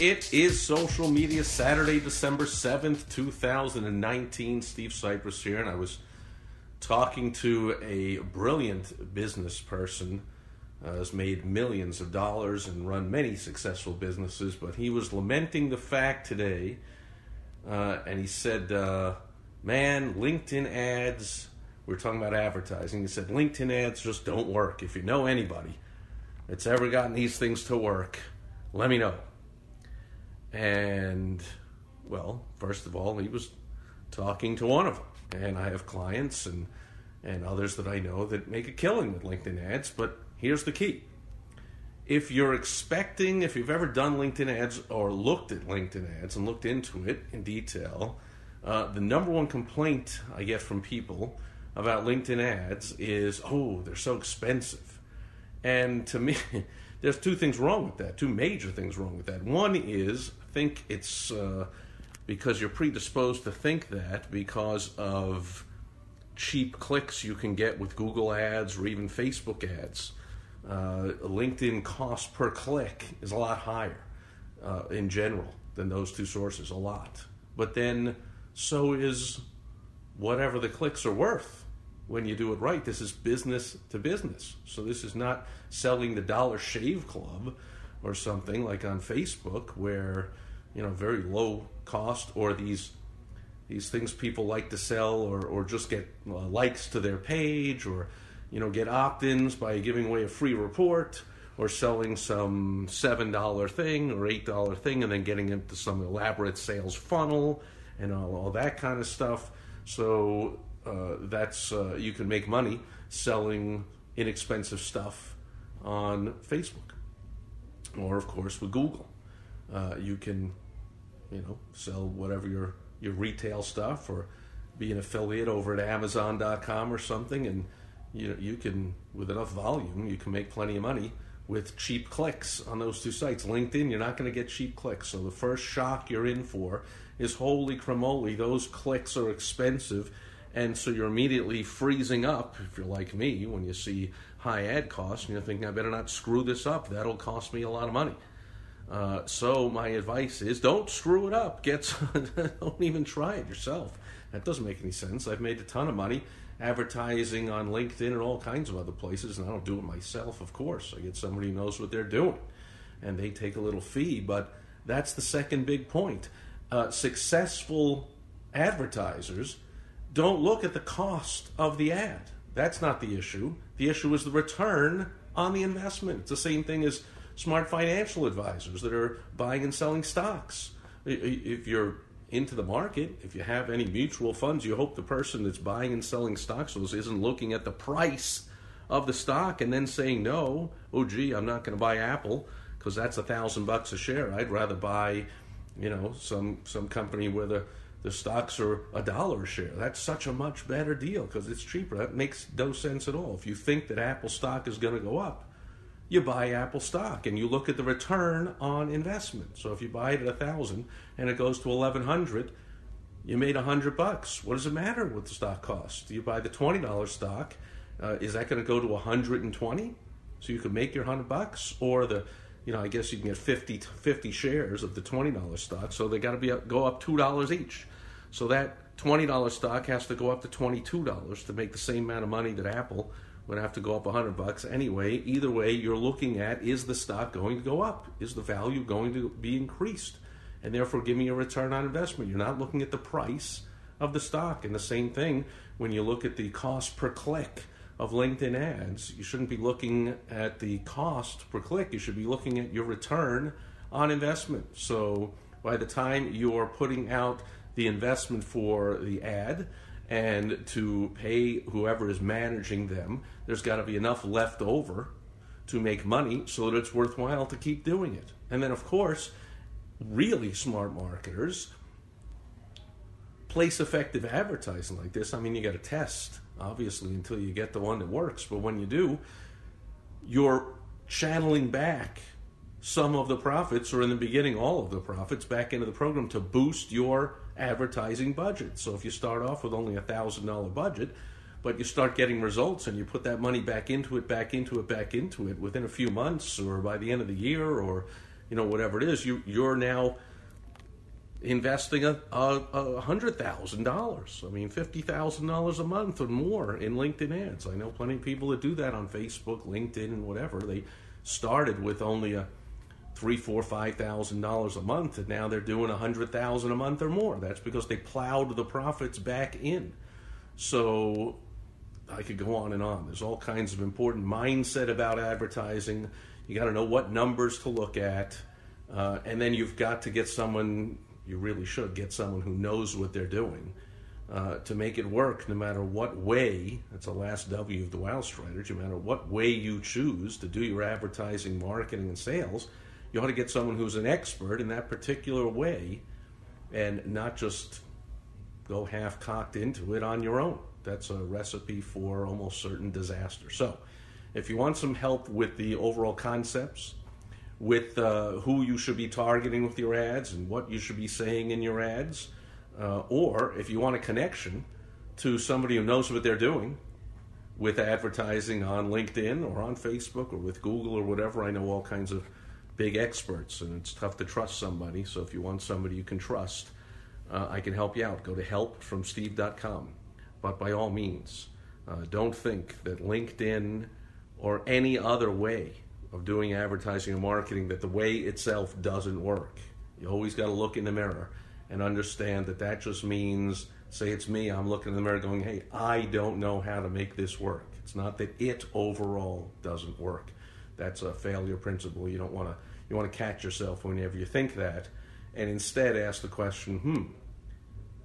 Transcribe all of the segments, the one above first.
It is Social Media Saturday, December 7th, 2019. Steve Sipress here, and I was talking to a brilliant business person. Uh, has made millions of dollars and run many successful businesses, but he was lamenting the fact today, uh, and he said, uh, Man, LinkedIn ads, we are talking about advertising. He said, LinkedIn ads just don't work. If you know anybody that's ever gotten these things to work, let me know. And, well, first of all, he was talking to one of them. And I have clients and, and others that I know that make a killing with LinkedIn ads. But here's the key if you're expecting, if you've ever done LinkedIn ads or looked at LinkedIn ads and looked into it in detail, uh, the number one complaint I get from people about LinkedIn ads is, oh, they're so expensive. And to me, there's two things wrong with that, two major things wrong with that. One is think it's uh, because you're predisposed to think that because of cheap clicks you can get with Google ads or even Facebook ads. Uh, LinkedIn cost per click is a lot higher uh, in general than those two sources, a lot. But then so is whatever the clicks are worth when you do it right. This is business to business. So this is not selling the Dollar Shave Club or something like on Facebook where you know very low cost or these these things people like to sell or, or just get uh, likes to their page or you know get opt-ins by giving away a free report or selling some seven dollar thing or eight dollar thing and then getting into some elaborate sales funnel and all, all that kind of stuff. So uh, that's uh, you can make money selling inexpensive stuff on facebook or of course with google. Uh, you can you know, sell whatever your your retail stuff or be an affiliate over at Amazon.com or something, and you know you can with enough volume you can make plenty of money with cheap clicks on those two sites. LinkedIn, you're not going to get cheap clicks, so the first shock you're in for is holy cramoli, those clicks are expensive, and so you're immediately freezing up if you're like me when you see high ad costs and you're thinking I better not screw this up. That'll cost me a lot of money. Uh, so my advice is don't screw it up. Get don't even try it yourself. That doesn't make any sense. I've made a ton of money advertising on LinkedIn and all kinds of other places, and I don't do it myself, of course. I get somebody who knows what they're doing, and they take a little fee. But that's the second big point. Uh, successful advertisers don't look at the cost of the ad. That's not the issue. The issue is the return on the investment. It's the same thing as smart financial advisors that are buying and selling stocks. If you're into the market, if you have any mutual funds, you hope the person that's buying and selling stocks isn't looking at the price of the stock and then saying, no, oh, gee, I'm not going to buy Apple because that's a thousand bucks a share. I'd rather buy, you know, some, some company where the, the stocks are a dollar a share. That's such a much better deal because it's cheaper. That makes no sense at all. If you think that Apple stock is going to go up, you buy Apple stock and you look at the return on investment. So if you buy it at a thousand and it goes to eleven hundred, you made a hundred bucks. What does it matter what the stock costs? Do you buy the twenty dollar stock? Uh, is that going to go to hundred and twenty? So you can make your hundred bucks, or the, you know, I guess you can get 50, 50 shares of the twenty dollar stock. So they got to be up, go up two dollars each. So that twenty dollar stock has to go up to twenty two dollars to make the same amount of money that Apple would have to go up 100 bucks anyway. Either way, you're looking at is the stock going to go up? Is the value going to be increased? And therefore, give me a return on investment. You're not looking at the price of the stock. And the same thing when you look at the cost per click of LinkedIn ads, you shouldn't be looking at the cost per click. You should be looking at your return on investment. So by the time you're putting out the investment for the ad, and to pay whoever is managing them, there's got to be enough left over to make money so that it's worthwhile to keep doing it. And then, of course, really smart marketers place effective advertising like this. I mean, you got to test, obviously, until you get the one that works. But when you do, you're channeling back some of the profits, or in the beginning, all of the profits, back into the program to boost your advertising budget. So if you start off with only a thousand dollar budget, but you start getting results and you put that money back into it, back into it, back into it within a few months, or by the end of the year, or you know whatever it is, you you're now investing a, a, a hundred thousand dollars. I mean, fifty thousand dollars a month or more in LinkedIn ads. I know plenty of people that do that on Facebook, LinkedIn, and whatever. They started with only a three, four, five thousand dollars a month, and now they're doing a hundred thousand a month or more. That's because they plowed the profits back in. So I could go on and on. There's all kinds of important mindset about advertising. You got to know what numbers to look at, uh, and then you've got to get someone. You really should get someone who knows what they're doing. Uh, to make it work, no matter what way, that's the last W of the Wow Striders, no matter what way you choose to do your advertising, marketing, and sales, you ought to get someone who's an expert in that particular way and not just go half cocked into it on your own. That's a recipe for almost certain disaster. So, if you want some help with the overall concepts, with uh, who you should be targeting with your ads and what you should be saying in your ads, uh, or if you want a connection to somebody who knows what they're doing with advertising on LinkedIn or on Facebook or with Google or whatever, I know all kinds of big experts, and it's tough to trust somebody. So if you want somebody you can trust, uh, I can help you out. Go to helpfromsteve.com. But by all means, uh, don't think that LinkedIn or any other way of doing advertising and marketing that the way itself doesn't work. You always got to look in the mirror and understand that that just means, say it's me, I'm looking in the mirror going, hey, I don't know how to make this work. It's not that it overall doesn't work that's a failure principle. You don't want to you want to catch yourself whenever you think that, and instead ask the question, hmm,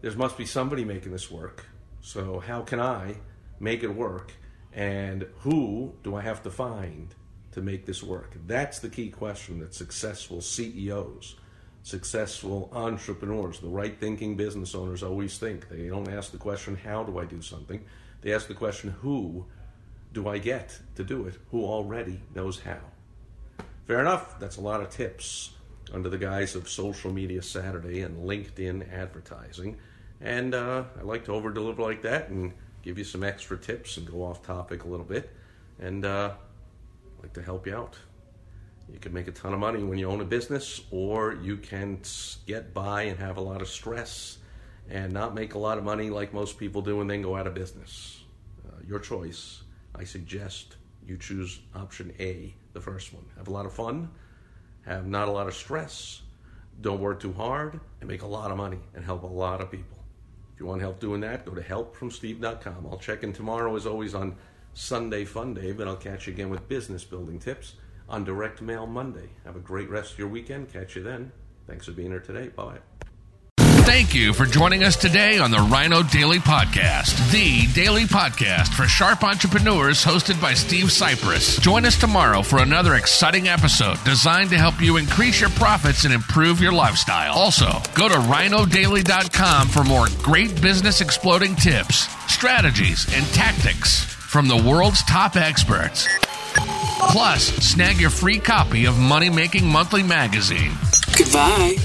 there must be somebody making this work. So how can I make it work? And who do I have to find to make this work? That's the key question that successful CEOs, successful entrepreneurs, the right thinking business owners always think. They don't ask the question, how do I do something? They ask the question, who do I get to do it who already knows how? Fair enough, that's a lot of tips under the guise of Social Media Saturday and LinkedIn advertising. And uh, I like to over deliver like that and give you some extra tips and go off topic a little bit. And uh, like to help you out. You can make a ton of money when you own a business, or you can get by and have a lot of stress and not make a lot of money like most people do and then go out of business. Uh, your choice. I suggest you choose option A, the first one. Have a lot of fun, have not a lot of stress, don't work too hard, and make a lot of money and help a lot of people. If you want help doing that, go to helpfromsteve.com. I'll check in tomorrow, as always, on Sunday Fun Day, but I'll catch you again with business building tips on Direct Mail Monday. Have a great rest of your weekend. Catch you then. Thanks for being here today. Bye. Thank you for joining us today on the Rhino Daily Podcast, the daily podcast for sharp entrepreneurs hosted by Steve Sipress. Join us tomorrow for another exciting episode designed to help you increase your profits and improve your lifestyle. Also, go to rhinodaily.com for more great business exploding tips, strategies, and tactics from the world's top experts. Plus, snag your free copy of Money Making Monthly magazine. Goodbye.